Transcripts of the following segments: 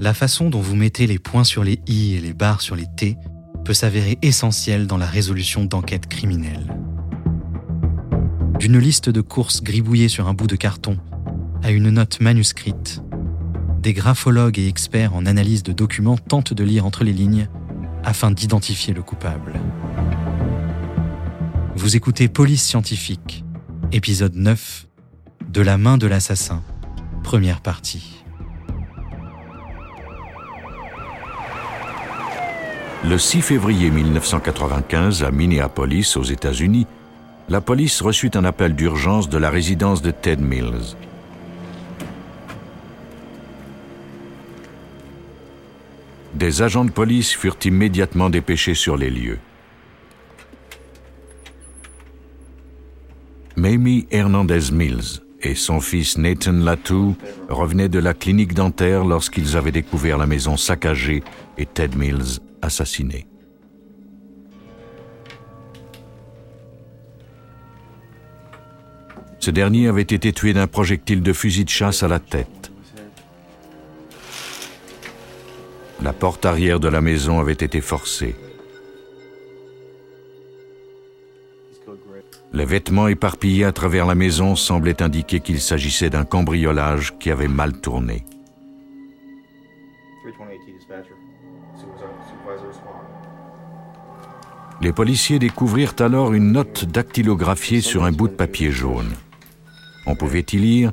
La façon dont vous mettez les points sur les i et les barres sur les t peut s'avérer essentielle dans la résolution d'enquêtes criminelles. D'une liste de courses gribouillées sur un bout de carton à une note manuscrite, des graphologues et experts en analyse de documents tentent de lire entre les lignes afin d'identifier le coupable. Vous écoutez Police scientifique, épisode 9, De la main de l'assassin, première partie. Le 6 février 1995, à Minneapolis, aux États-Unis, la police reçut un appel d'urgence de la résidence de Ted Mills. Des agents de police furent immédiatement dépêchés sur les lieux. Mamie Hernandez Mills et son fils Nathan Latou revenaient de la clinique dentaire lorsqu'ils avaient découvert la maison saccagée et Ted Mills assassiné. Ce dernier avait été tué d'un projectile de fusil de chasse à la tête. La porte arrière de la maison avait été forcée. Les vêtements éparpillés à travers la maison semblaient indiquer qu'il s'agissait d'un cambriolage qui avait mal tourné. Les policiers découvrirent alors une note dactylographiée sur un bout de papier jaune. On pouvait y lire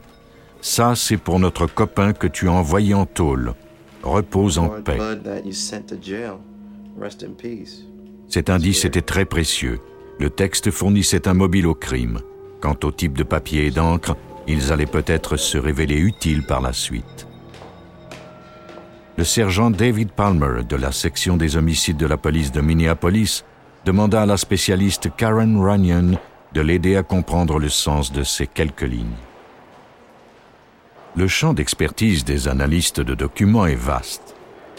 Ça, c'est pour notre copain que tu as envoyé en tôle. Repose en paix. Cet indice était très précieux. Le texte fournissait un mobile au crime. Quant au type de papier et d'encre, ils allaient peut-être se révéler utiles par la suite. Le sergent David Palmer de la section des homicides de la police de Minneapolis demanda à la spécialiste Karen Runyon de l'aider à comprendre le sens de ces quelques lignes. Le champ d'expertise des analystes de documents est vaste.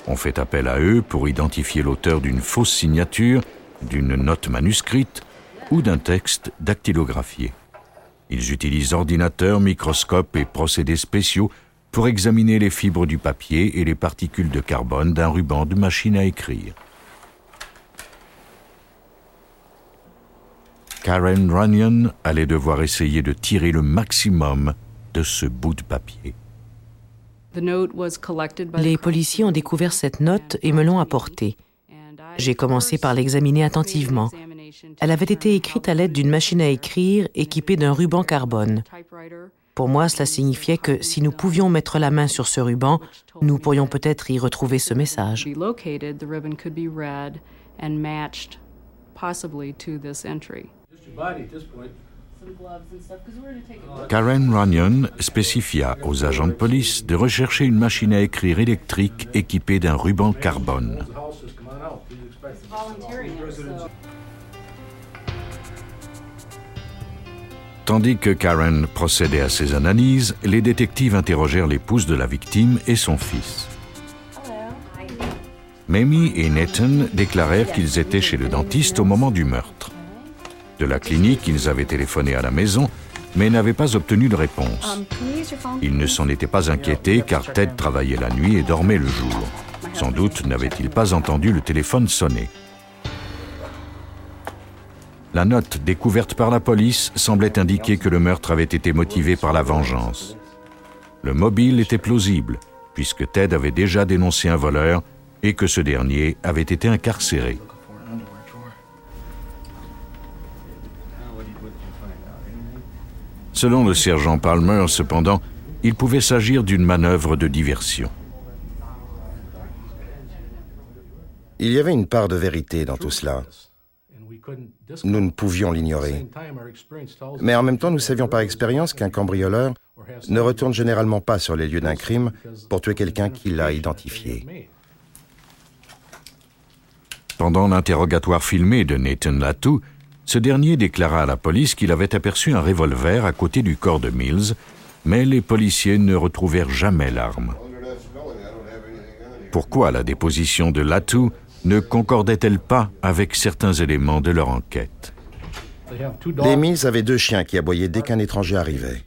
On fait appel à eux pour identifier l'auteur d'une fausse signature, d'une note manuscrite ou d'un texte dactylographié. Ils utilisent ordinateurs, microscopes et procédés spéciaux pour examiner les fibres du papier et les particules de carbone d'un ruban de machine à écrire. Karen Runyon allait devoir essayer de tirer le maximum de ce bout de papier. Les policiers ont découvert cette note et me l'ont apportée. J'ai commencé par l'examiner attentivement. Elle avait été écrite à l'aide d'une machine à écrire équipée d'un ruban carbone. Pour moi, cela signifiait que si nous pouvions mettre la main sur ce ruban, nous pourrions peut-être y retrouver ce message. Karen Runyon spécifia aux agents de police de rechercher une machine à écrire électrique équipée d'un ruban carbone. Tandis que Karen procédait à ses analyses, les détectives interrogèrent l'épouse de la victime et son fils. Mamie et Nathan déclarèrent qu'ils étaient chez le dentiste au moment du meurtre. De la clinique, ils avaient téléphoné à la maison, mais n'avaient pas obtenu de réponse. Ils ne s'en étaient pas inquiétés car Ted travaillait la nuit et dormait le jour. Sans doute n'avait-il pas entendu le téléphone sonner. La note découverte par la police semblait indiquer que le meurtre avait été motivé par la vengeance. Le mobile était plausible, puisque Ted avait déjà dénoncé un voleur et que ce dernier avait été incarcéré. Selon le sergent Palmer, cependant, il pouvait s'agir d'une manœuvre de diversion. Il y avait une part de vérité dans tout cela. Nous ne pouvions l'ignorer. Mais en même temps, nous savions par expérience qu'un cambrioleur ne retourne généralement pas sur les lieux d'un crime pour tuer quelqu'un qu'il a identifié. Pendant l'interrogatoire filmé de Nathan Latou, ce dernier déclara à la police qu'il avait aperçu un revolver à côté du corps de Mills, mais les policiers ne retrouvèrent jamais l'arme. Pourquoi la déposition de Latou ne concordait-elle pas avec certains éléments de leur enquête? Les Mills avaient deux chiens qui aboyaient dès qu'un étranger arrivait.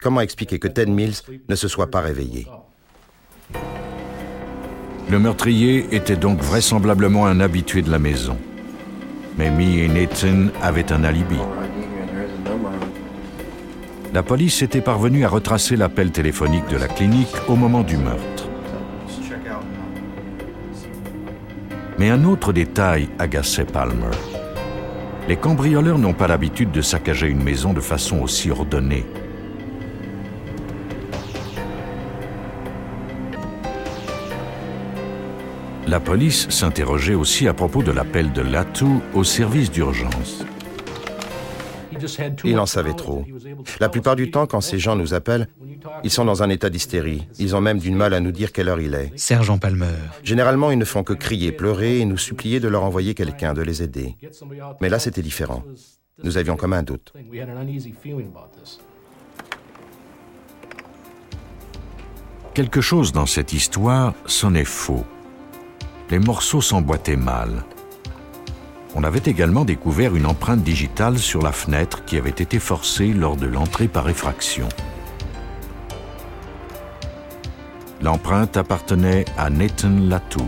Comment expliquer que Ted Mills ne se soit pas réveillé? Le meurtrier était donc vraisemblablement un habitué de la maison. Mamie et Nathan avaient un alibi. La police était parvenue à retracer l'appel téléphonique de la clinique au moment du meurtre. Mais un autre détail agaçait Palmer. Les cambrioleurs n'ont pas l'habitude de saccager une maison de façon aussi ordonnée. La police s'interrogeait aussi à propos de l'appel de Latou au service d'urgence. Il en savait trop. La plupart du temps, quand ces gens nous appellent, ils sont dans un état d'hystérie. Ils ont même du mal à nous dire quelle heure il est. Sergent Palmer. Généralement, ils ne font que crier, pleurer et nous supplier de leur envoyer quelqu'un, de les aider. Mais là, c'était différent. Nous avions comme un doute. Quelque chose dans cette histoire sonnait faux. Les morceaux s'emboîtaient mal. On avait également découvert une empreinte digitale sur la fenêtre qui avait été forcée lors de l'entrée par effraction. L'empreinte appartenait à Nathan Latou.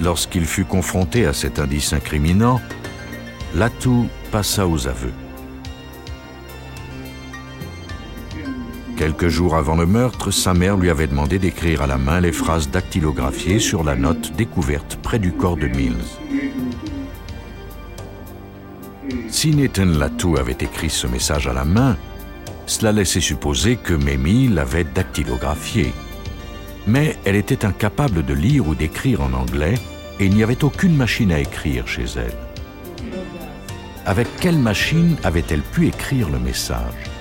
Lorsqu'il fut confronté à cet indice incriminant, Latou passa aux aveux. Quelques jours avant le meurtre, sa mère lui avait demandé d'écrire à la main les phrases dactylographiées sur la note découverte près du corps de Mills. Si Nathan Latou avait écrit ce message à la main, cela laissait supposer que Mamie l'avait dactylographié. Mais elle était incapable de lire ou d'écrire en anglais et il n'y avait aucune machine à écrire chez elle. Avec quelle machine avait-elle pu écrire le message?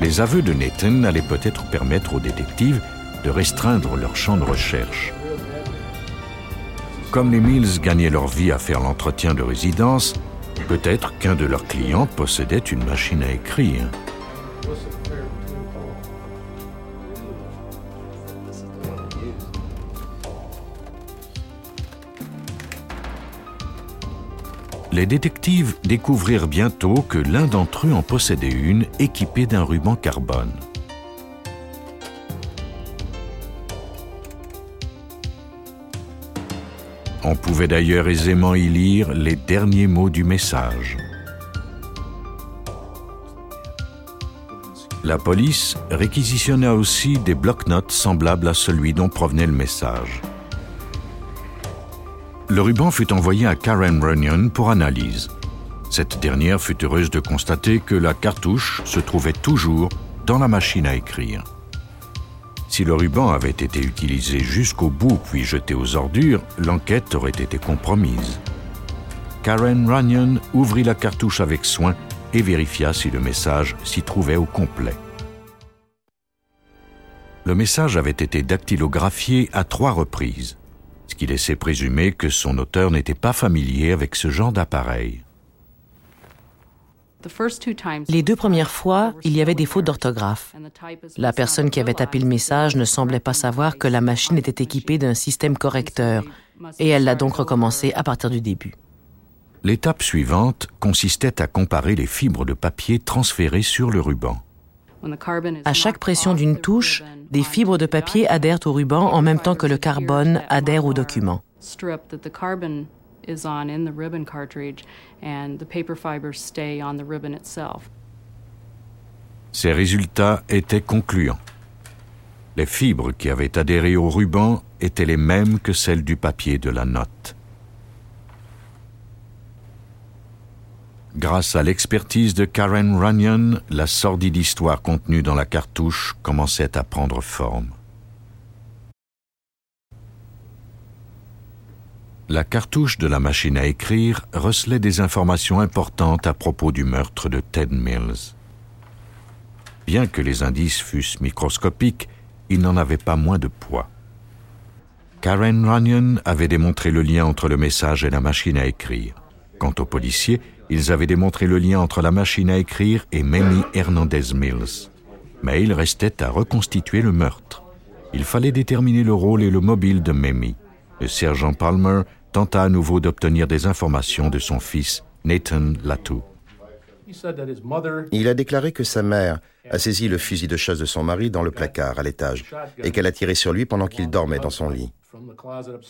Les aveux de Nathan allaient peut-être permettre aux détectives de restreindre leur champ de recherche. Comme les Mills gagnaient leur vie à faire l'entretien de résidence, peut-être qu'un de leurs clients possédait une machine à écrire. Les détectives découvrirent bientôt que l'un d'entre eux en possédait une équipée d'un ruban carbone. On pouvait d'ailleurs aisément y lire les derniers mots du message. La police réquisitionna aussi des blocs-notes semblables à celui dont provenait le message. Le ruban fut envoyé à Karen Runyon pour analyse. Cette dernière fut heureuse de constater que la cartouche se trouvait toujours dans la machine à écrire. Si le ruban avait été utilisé jusqu'au bout puis jeté aux ordures, l'enquête aurait été compromise. Karen Runyon ouvrit la cartouche avec soin et vérifia si le message s'y trouvait au complet. Le message avait été dactylographié à trois reprises ce qui laissait présumer que son auteur n'était pas familier avec ce genre d'appareil. Les deux premières fois, il y avait des fautes d'orthographe. La personne qui avait tapé le message ne semblait pas savoir que la machine était équipée d'un système correcteur, et elle l'a donc recommencé à partir du début. L'étape suivante consistait à comparer les fibres de papier transférées sur le ruban. À chaque pression d'une touche, des fibres de papier adhèrent au ruban en même temps que le carbone adhère au document. Ces résultats étaient concluants. Les fibres qui avaient adhéré au ruban étaient les mêmes que celles du papier de la note. Grâce à l'expertise de Karen Runyon, la sordide histoire contenue dans la cartouche commençait à prendre forme. La cartouche de la machine à écrire recelait des informations importantes à propos du meurtre de Ted Mills. Bien que les indices fussent microscopiques, ils n'en avaient pas moins de poids. Karen Runyon avait démontré le lien entre le message et la machine à écrire. Quant aux policiers, ils avaient démontré le lien entre la machine à écrire et Mamie Hernandez Mills. Mais il restait à reconstituer le meurtre. Il fallait déterminer le rôle et le mobile de Mamie. Le sergent Palmer tenta à nouveau d'obtenir des informations de son fils, Nathan Latou. Il a déclaré que sa mère a saisi le fusil de chasse de son mari dans le placard à l'étage et qu'elle a tiré sur lui pendant qu'il dormait dans son lit.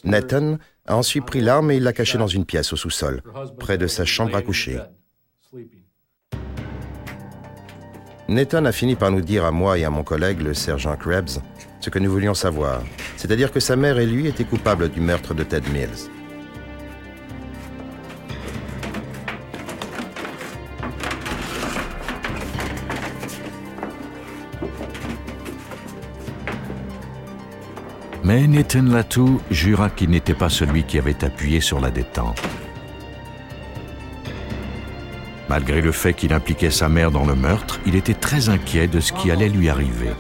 Nathan a ensuite pris l'arme et il l'a cachée dans une pièce au sous-sol, près de sa chambre à coucher. Nathan a fini par nous dire à moi et à mon collègue, le sergent Krebs, ce que nous voulions savoir, c'est-à-dire que sa mère et lui étaient coupables du meurtre de Ted Mills. Mais Nathan Latou jura qu'il n'était pas celui qui avait appuyé sur la détente. Malgré le fait qu'il impliquait sa mère dans le meurtre, il était très inquiet de ce qui allait lui arriver.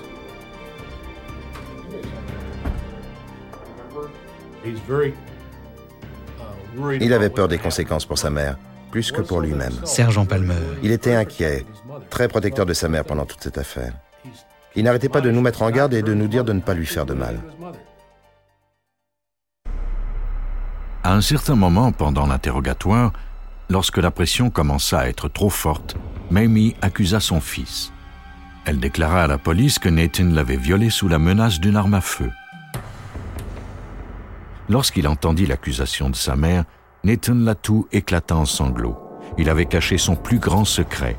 Il avait peur des conséquences pour sa mère, plus que pour lui-même. Sergent Palmer. Il était inquiet, très protecteur de sa mère pendant toute cette affaire. Il n'arrêtait pas de nous mettre en garde et de nous dire de ne pas lui faire de mal. À un certain moment pendant l'interrogatoire, lorsque la pression commença à être trop forte, Mamie accusa son fils. Elle déclara à la police que Nathan l'avait violée sous la menace d'une arme à feu. Lorsqu'il entendit l'accusation de sa mère, Nathan Latou éclata en sanglots. Il avait caché son plus grand secret.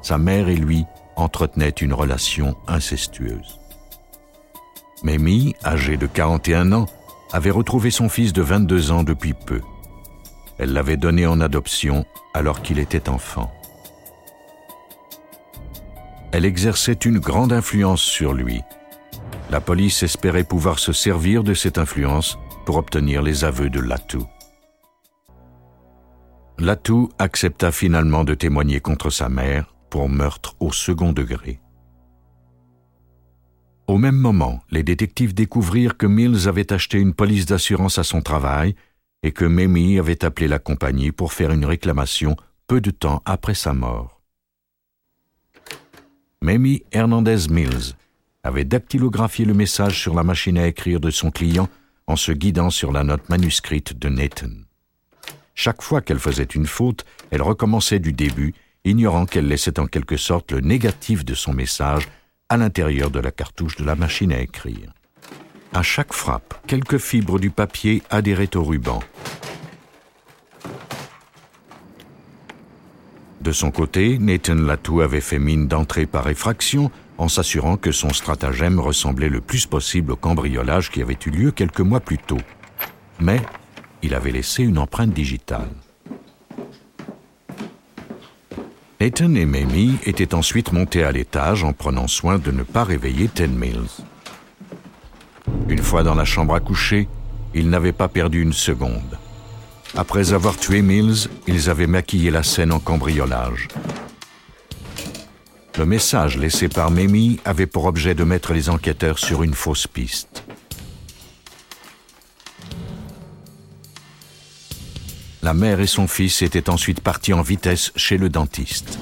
Sa mère et lui entretenaient une relation incestueuse. Mamie, âgée de 41 ans, avait retrouvé son fils de 22 ans depuis peu. Elle l'avait donné en adoption alors qu'il était enfant. Elle exerçait une grande influence sur lui. La police espérait pouvoir se servir de cette influence pour obtenir les aveux de Latou. Latou accepta finalement de témoigner contre sa mère pour meurtre au second degré. Au même moment, les détectives découvrirent que Mills avait acheté une police d'assurance à son travail et que Mamie avait appelé la compagnie pour faire une réclamation peu de temps après sa mort. Mamie Hernandez Mills avait dactylographié le message sur la machine à écrire de son client en se guidant sur la note manuscrite de Nathan. Chaque fois qu'elle faisait une faute, elle recommençait du début, ignorant qu'elle laissait en quelque sorte le négatif de son message à l'intérieur de la cartouche de la machine à écrire. À chaque frappe, quelques fibres du papier adhéraient au ruban. De son côté, Nathan Latou avait fait mine d'entrer par effraction en s'assurant que son stratagème ressemblait le plus possible au cambriolage qui avait eu lieu quelques mois plus tôt. Mais il avait laissé une empreinte digitale. Nathan et Mamie étaient ensuite montés à l'étage en prenant soin de ne pas réveiller Ted Mills. Une fois dans la chambre à coucher, ils n'avaient pas perdu une seconde. Après avoir tué Mills, ils avaient maquillé la scène en cambriolage. Le message laissé par Mamie avait pour objet de mettre les enquêteurs sur une fausse piste. La mère et son fils étaient ensuite partis en vitesse chez le dentiste.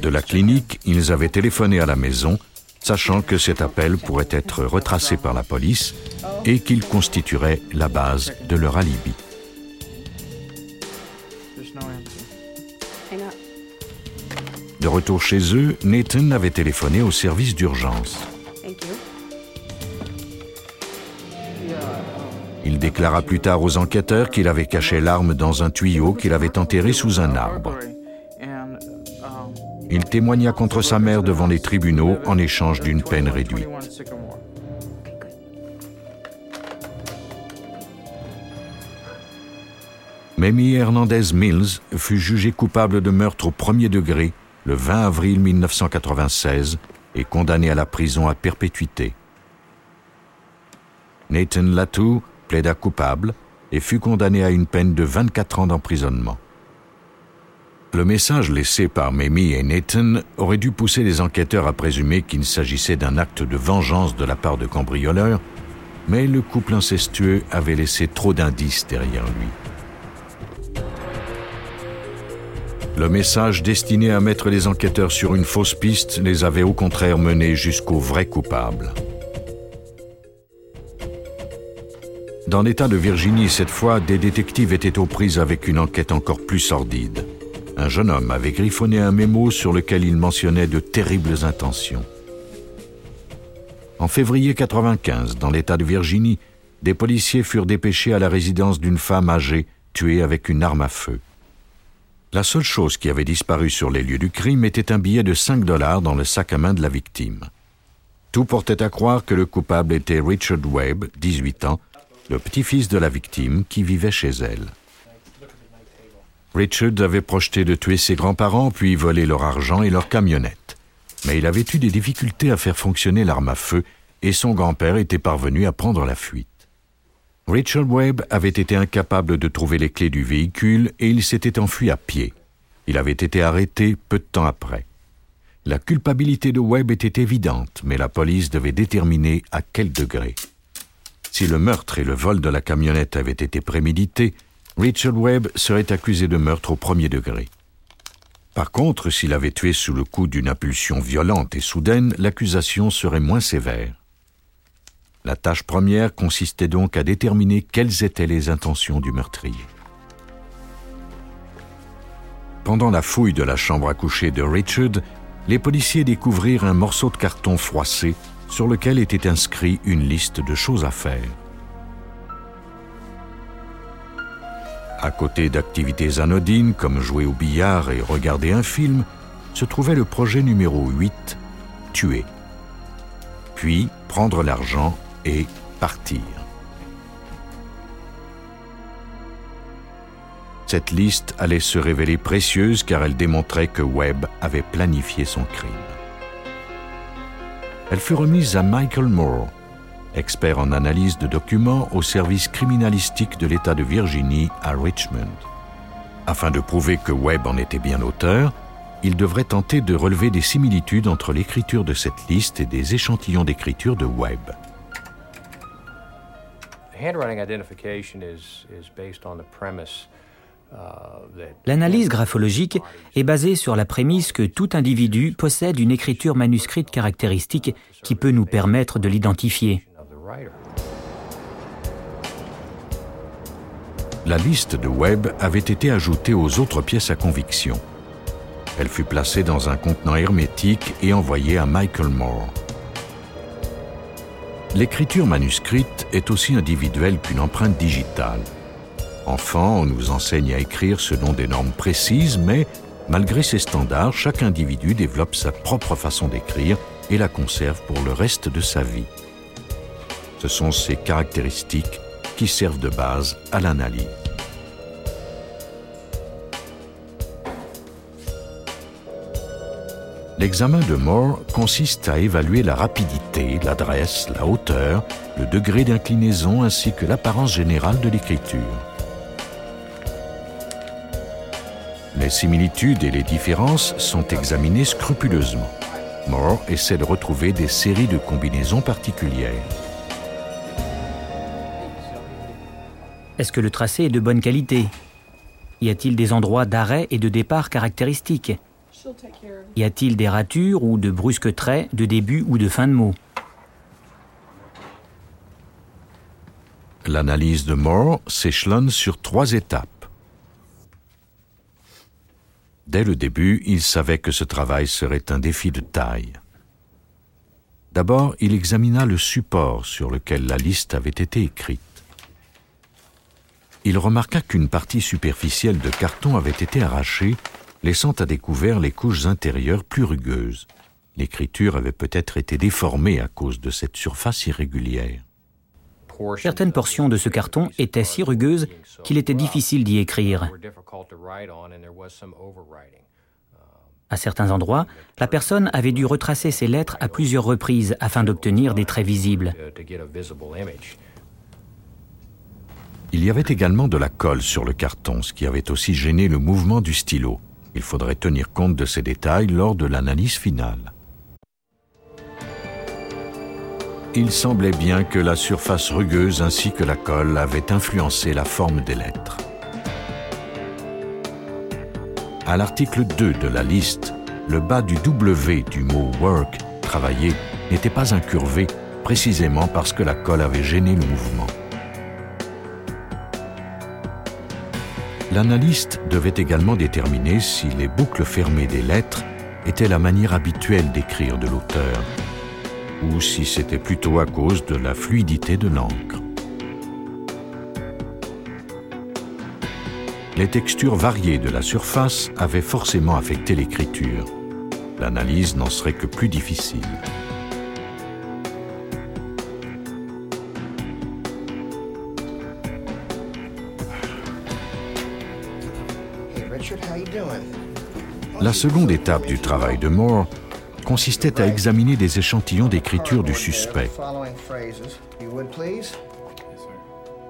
De la clinique, ils avaient téléphoné à la maison, sachant que cet appel pourrait être retracé par la police et qu'il constituerait la base de leur alibi. De retour chez eux, Nathan avait téléphoné au service d'urgence. Il déclara plus tard aux enquêteurs qu'il avait caché l'arme dans un tuyau qu'il avait enterré sous un arbre. Il témoigna contre sa mère devant les tribunaux en échange d'une peine réduite. Mamie Hernandez Mills fut jugée coupable de meurtre au premier degré le 20 avril 1996 et condamnée à la prison à perpétuité. Nathan Latou plaida coupable et fut condamné à une peine de 24 ans d'emprisonnement. Le message laissé par Mamie et Nathan aurait dû pousser les enquêteurs à présumer qu'il s'agissait d'un acte de vengeance de la part de cambrioleurs, mais le couple incestueux avait laissé trop d'indices derrière lui. Le message destiné à mettre les enquêteurs sur une fausse piste les avait au contraire menés jusqu'au vrai coupable. Dans l'État de Virginie, cette fois, des détectives étaient aux prises avec une enquête encore plus sordide. Un jeune homme avait griffonné un mémo sur lequel il mentionnait de terribles intentions. En février 95, dans l'État de Virginie, des policiers furent dépêchés à la résidence d'une femme âgée tuée avec une arme à feu. La seule chose qui avait disparu sur les lieux du crime était un billet de 5 dollars dans le sac à main de la victime. Tout portait à croire que le coupable était Richard Webb, 18 ans, le petit-fils de la victime qui vivait chez elle. Richard avait projeté de tuer ses grands-parents puis voler leur argent et leur camionnette. Mais il avait eu des difficultés à faire fonctionner l'arme à feu et son grand-père était parvenu à prendre la fuite. Richard Webb avait été incapable de trouver les clés du véhicule et il s'était enfui à pied. Il avait été arrêté peu de temps après. La culpabilité de Webb était évidente, mais la police devait déterminer à quel degré. Si le meurtre et le vol de la camionnette avaient été prémédités, Richard Webb serait accusé de meurtre au premier degré. Par contre, s'il avait tué sous le coup d'une impulsion violente et soudaine, l'accusation serait moins sévère. La tâche première consistait donc à déterminer quelles étaient les intentions du meurtrier. Pendant la fouille de la chambre à coucher de Richard, les policiers découvrirent un morceau de carton froissé sur lequel était inscrit une liste de choses à faire. À côté d'activités anodines comme jouer au billard et regarder un film, se trouvait le projet numéro 8, tuer. Puis prendre l'argent et partir. Cette liste allait se révéler précieuse car elle démontrait que Webb avait planifié son crime. Elle fut remise à Michael Moore, expert en analyse de documents au service criminalistique de l'État de Virginie à Richmond. Afin de prouver que Webb en était bien l'auteur, il devrait tenter de relever des similitudes entre l'écriture de cette liste et des échantillons d'écriture de Webb. L'analyse graphologique est basée sur la prémisse que tout individu possède une écriture manuscrite caractéristique qui peut nous permettre de l'identifier. La liste de Webb avait été ajoutée aux autres pièces à conviction. Elle fut placée dans un contenant hermétique et envoyée à Michael Moore. L'écriture manuscrite est aussi individuelle qu'une empreinte digitale. Enfant, on nous enseigne à écrire selon des normes précises, mais malgré ces standards, chaque individu développe sa propre façon d'écrire et la conserve pour le reste de sa vie. Ce sont ces caractéristiques qui servent de base à l'analyse. L'examen de Moore consiste à évaluer la rapidité, l'adresse, la hauteur, le degré d'inclinaison ainsi que l'apparence générale de l'écriture. Les similitudes et les différences sont examinées scrupuleusement. Moore essaie de retrouver des séries de combinaisons particulières. Est-ce que le tracé est de bonne qualité? Y a-t-il des endroits d'arrêt et de départ caractéristiques? Y a-t-il des ratures ou de brusques traits de début ou de fin de mot L'analyse de Moore s'échelonne sur trois étapes. Dès le début, il savait que ce travail serait un défi de taille. D'abord, il examina le support sur lequel la liste avait été écrite. Il remarqua qu'une partie superficielle de carton avait été arrachée laissant à découvert les couches intérieures plus rugueuses. L'écriture avait peut-être été déformée à cause de cette surface irrégulière. Certaines portions de ce carton étaient si rugueuses qu'il était difficile d'y écrire. À certains endroits, la personne avait dû retracer ses lettres à plusieurs reprises afin d'obtenir des traits visibles. Il y avait également de la colle sur le carton, ce qui avait aussi gêné le mouvement du stylo. Il faudrait tenir compte de ces détails lors de l'analyse finale. il semblait bien que la surface rugueuse ainsi que la colle avaient influencé la forme des lettres. À l'article 2 de la liste, le bas du W du mot work, travailler, n'était pas incurvé, précisément parce que la colle avait gêné le mouvement. L'analyste devait également déterminer si les boucles fermées des lettres étaient la manière habituelle d'écrire de l'auteur, ou si c'était plutôt à cause de la fluidité de l'encre. Les textures variées de la surface avaient forcément affecté l'écriture. L'analyse n'en serait que plus difficile. La seconde étape du travail de Moore consistait à examiner des échantillons d'écriture du suspect.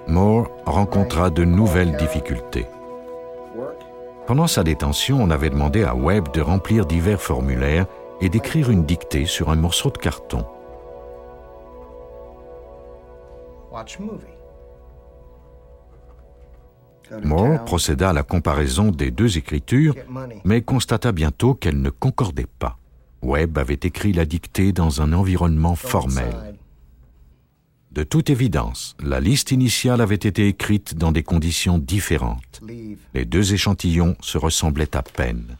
Moore rencontra de nouvelles difficultés. Pendant sa détention, on avait demandé à Webb de remplir divers formulaires et d'écrire une dictée sur un morceau de carton. Moore procéda à la comparaison des deux écritures, mais constata bientôt qu'elles ne concordaient pas. Webb avait écrit la dictée dans un environnement formel. De toute évidence, la liste initiale avait été écrite dans des conditions différentes. Les deux échantillons se ressemblaient à peine.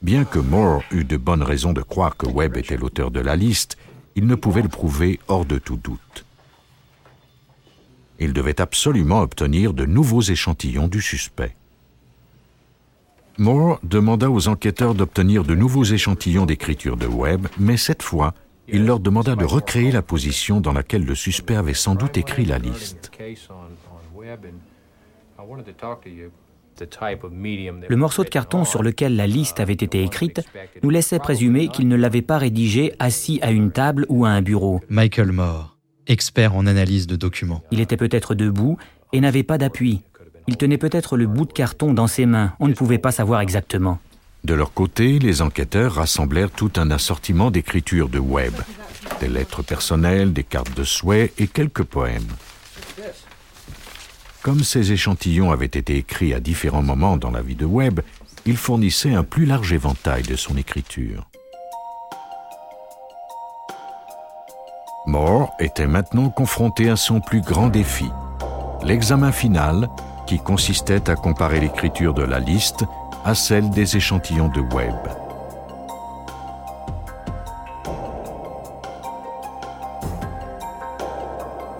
Bien que Moore eût de bonnes raisons de croire que Webb était l'auteur de la liste, il ne pouvait le prouver hors de tout doute. Il devait absolument obtenir de nouveaux échantillons du suspect. Moore demanda aux enquêteurs d'obtenir de nouveaux échantillons d'écriture de Webb, mais cette fois, il leur demanda de recréer la position dans laquelle le suspect avait sans doute écrit la liste. Le morceau de carton sur lequel la liste avait été écrite nous laissait présumer qu'il ne l'avait pas rédigé assis à une table ou à un bureau. Michael Moore, expert en analyse de documents. Il était peut-être debout et n'avait pas d'appui. Il tenait peut-être le bout de carton dans ses mains. On ne pouvait pas savoir exactement. De leur côté, les enquêteurs rassemblèrent tout un assortiment d'écritures de Webb, des lettres personnelles, des cartes de souhait et quelques poèmes. Comme ces échantillons avaient été écrits à différents moments dans la vie de Webb, ils fournissaient un plus large éventail de son écriture. Moore était maintenant confronté à son plus grand défi, l'examen final qui consistait à comparer l'écriture de la liste à celle des échantillons de Webb.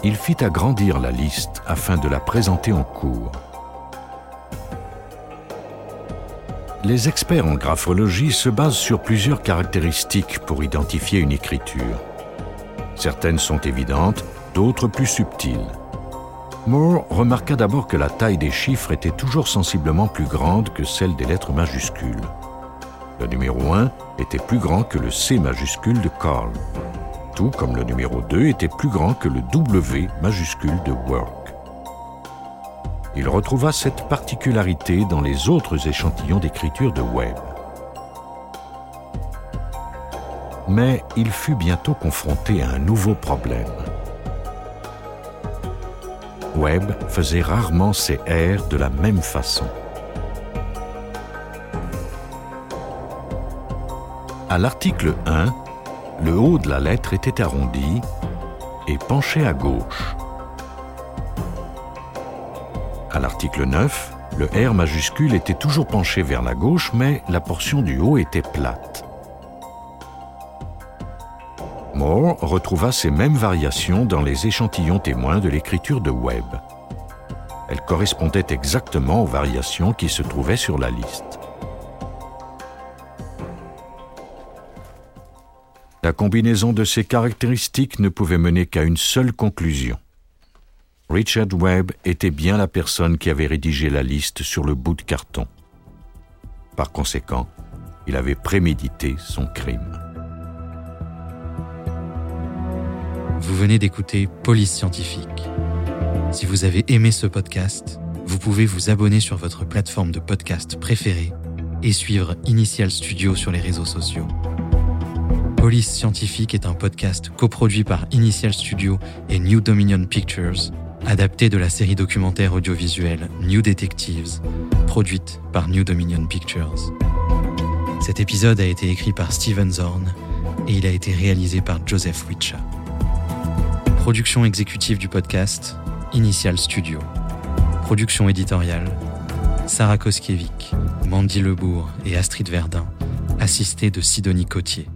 Il fit agrandir la liste afin de la présenter en cours. Les experts en graphologie se basent sur plusieurs caractéristiques pour identifier une écriture. Certaines sont évidentes, d'autres plus subtiles. Moore remarqua d'abord que la taille des chiffres était toujours sensiblement plus grande que celle des lettres majuscules. Le numéro 1 était plus grand que le C majuscule de Carl, tout comme le numéro 2 était plus grand que le W majuscule de Work. Il retrouva cette particularité dans les autres échantillons d'écriture de Webb. Mais il fut bientôt confronté à un nouveau problème. Webb faisait rarement ses R de la même façon. À l'article 1, le haut de la lettre était arrondi et penché à gauche. À l'article 9, le R majuscule était toujours penché vers la gauche, mais la portion du haut était plate. Moore retrouva ces mêmes variations dans les échantillons témoins de l'écriture de Webb. Elles correspondaient exactement aux variations qui se trouvaient sur la liste. La combinaison de ces caractéristiques ne pouvait mener qu'à une seule conclusion. Richard Webb était bien la personne qui avait rédigé la liste sur le bout de carton. Par conséquent, il avait prémédité son crime. Vous venez d'écouter Police Scientifique. Si vous avez aimé ce podcast, vous pouvez vous abonner sur votre plateforme de podcast préférée et suivre Initial Studio sur les réseaux sociaux. Police Scientifique est un podcast coproduit par Initial Studio et New Dominion Pictures, adapté de la série documentaire audiovisuelle New Detectives, produite par New Dominion Pictures. Cet épisode a été écrit par Steven Zorn et il a été réalisé par Joseph Witcha. Production exécutive du podcast, Initial Studio. Production éditoriale Sarah Koskiewicz, Mandy Lebourg et Astrid Verdun, assistée de Sidonie Cotier.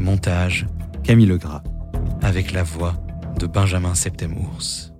Montage Camille Legras, avec la voix de Benjamin Septemours.